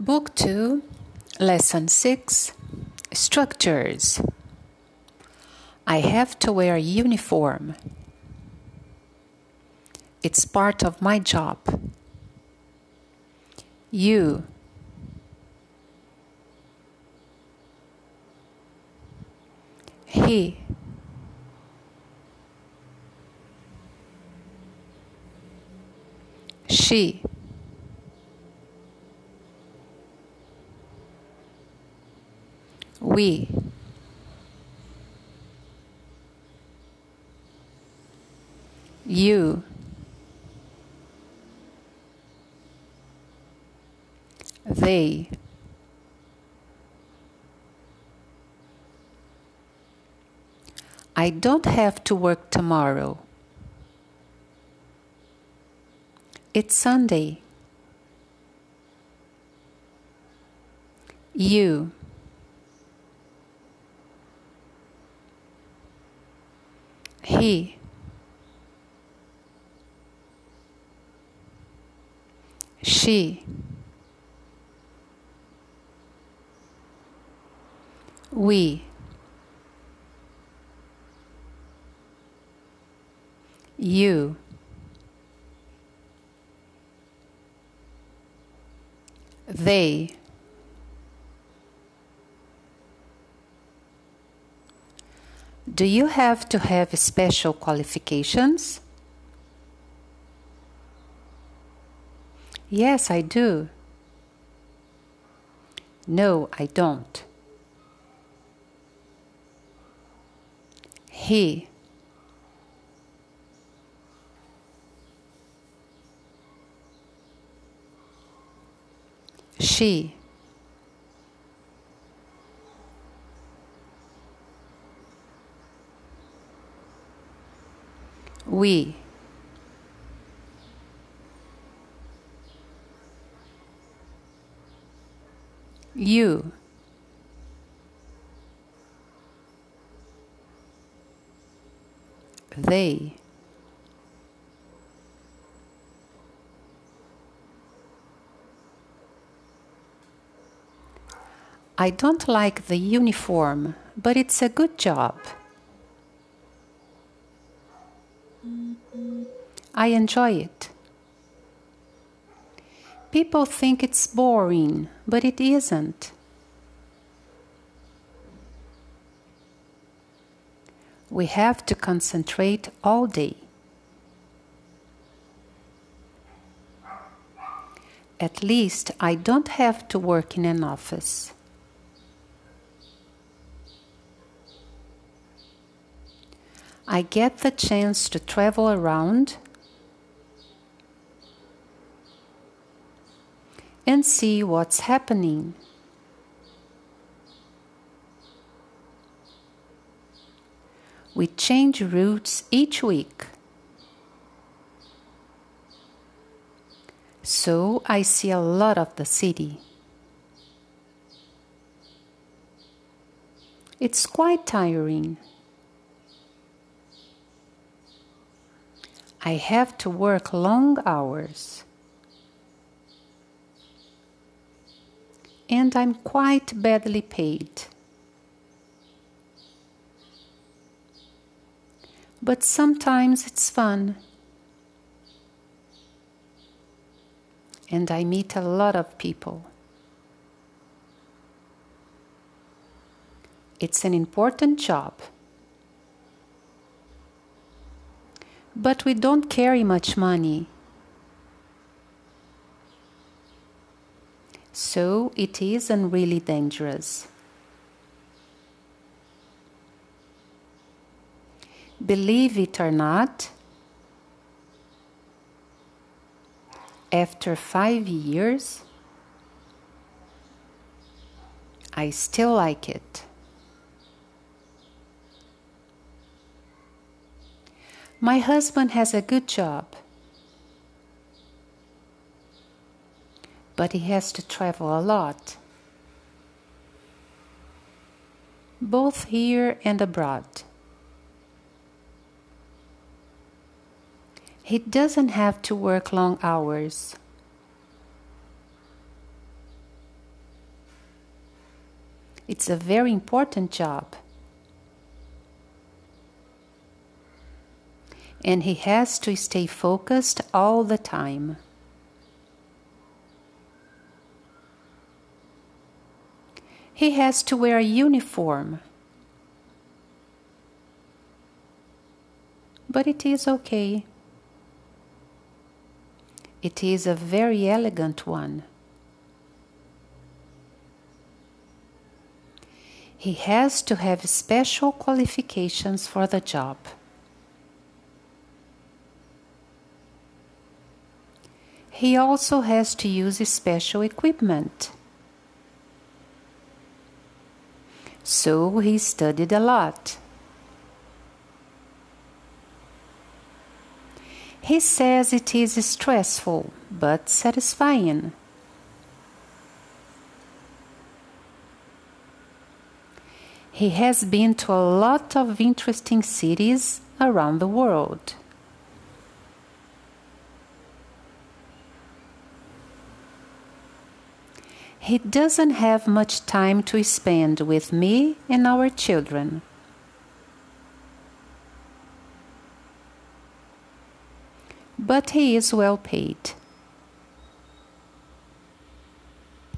Book 2, Lesson 6 Structures. I have to wear a uniform. It's part of my job. You. He. She. We. You. They. I don't have to work tomorrow. It's Sunday. You. He. She. We. You. They Do you have to have special qualifications? Yes, I do. No, I don't. He. She. We. You. They. I don't like the uniform, but it's a good job. I enjoy it. People think it's boring, but it isn't. We have to concentrate all day. At least I don't have to work in an office. I get the chance to travel around and see what's happening. We change routes each week. So I see a lot of the city. It's quite tiring. I have to work long hours. And I'm quite badly paid. But sometimes it's fun. And I meet a lot of people. It's an important job. But we don't carry much money. So it isn't really dangerous. Believe it or not, after five years, I still like it. My husband has a good job, but he has to travel a lot, both here and abroad. He doesn't have to work long hours. It's a very important job. And he has to stay focused all the time. He has to wear a uniform. But it is okay. It is a very elegant one. He has to have special qualifications for the job. He also has to use special equipment. So he studied a lot. He says it is stressful but satisfying. He has been to a lot of interesting cities around the world. He doesn't have much time to spend with me and our children. But he is well paid.